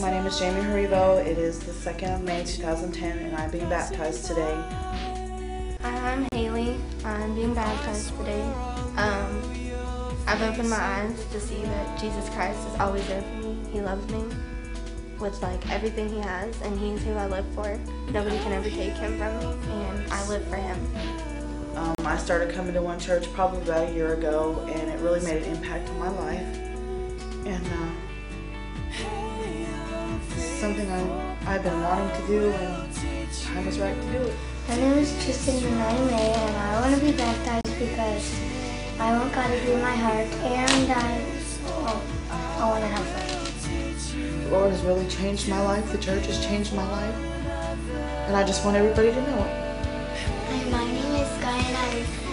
Jamie Haribo. It is the 2nd of May 2010, and I'm being baptized today. I'm Haley. I'm being baptized today. Um, I've opened my eyes to see that Jesus Christ is always there for me. He loves me with like everything he has, and he's who I live for. Nobody can ever take him from me, and I live for him. Um, I started coming to one church probably about a year ago, and it really made an impact on my life. And uh, something I, I've been wanting to do, and time was right to do it. My name is Tristan and I'm May, and I want to be baptized because I want God to be in my heart, and I, well, I want to have fun. The Lord has really changed my life. The church has changed my life, and I just want everybody to know it. Hi, my name is Guy, and I'm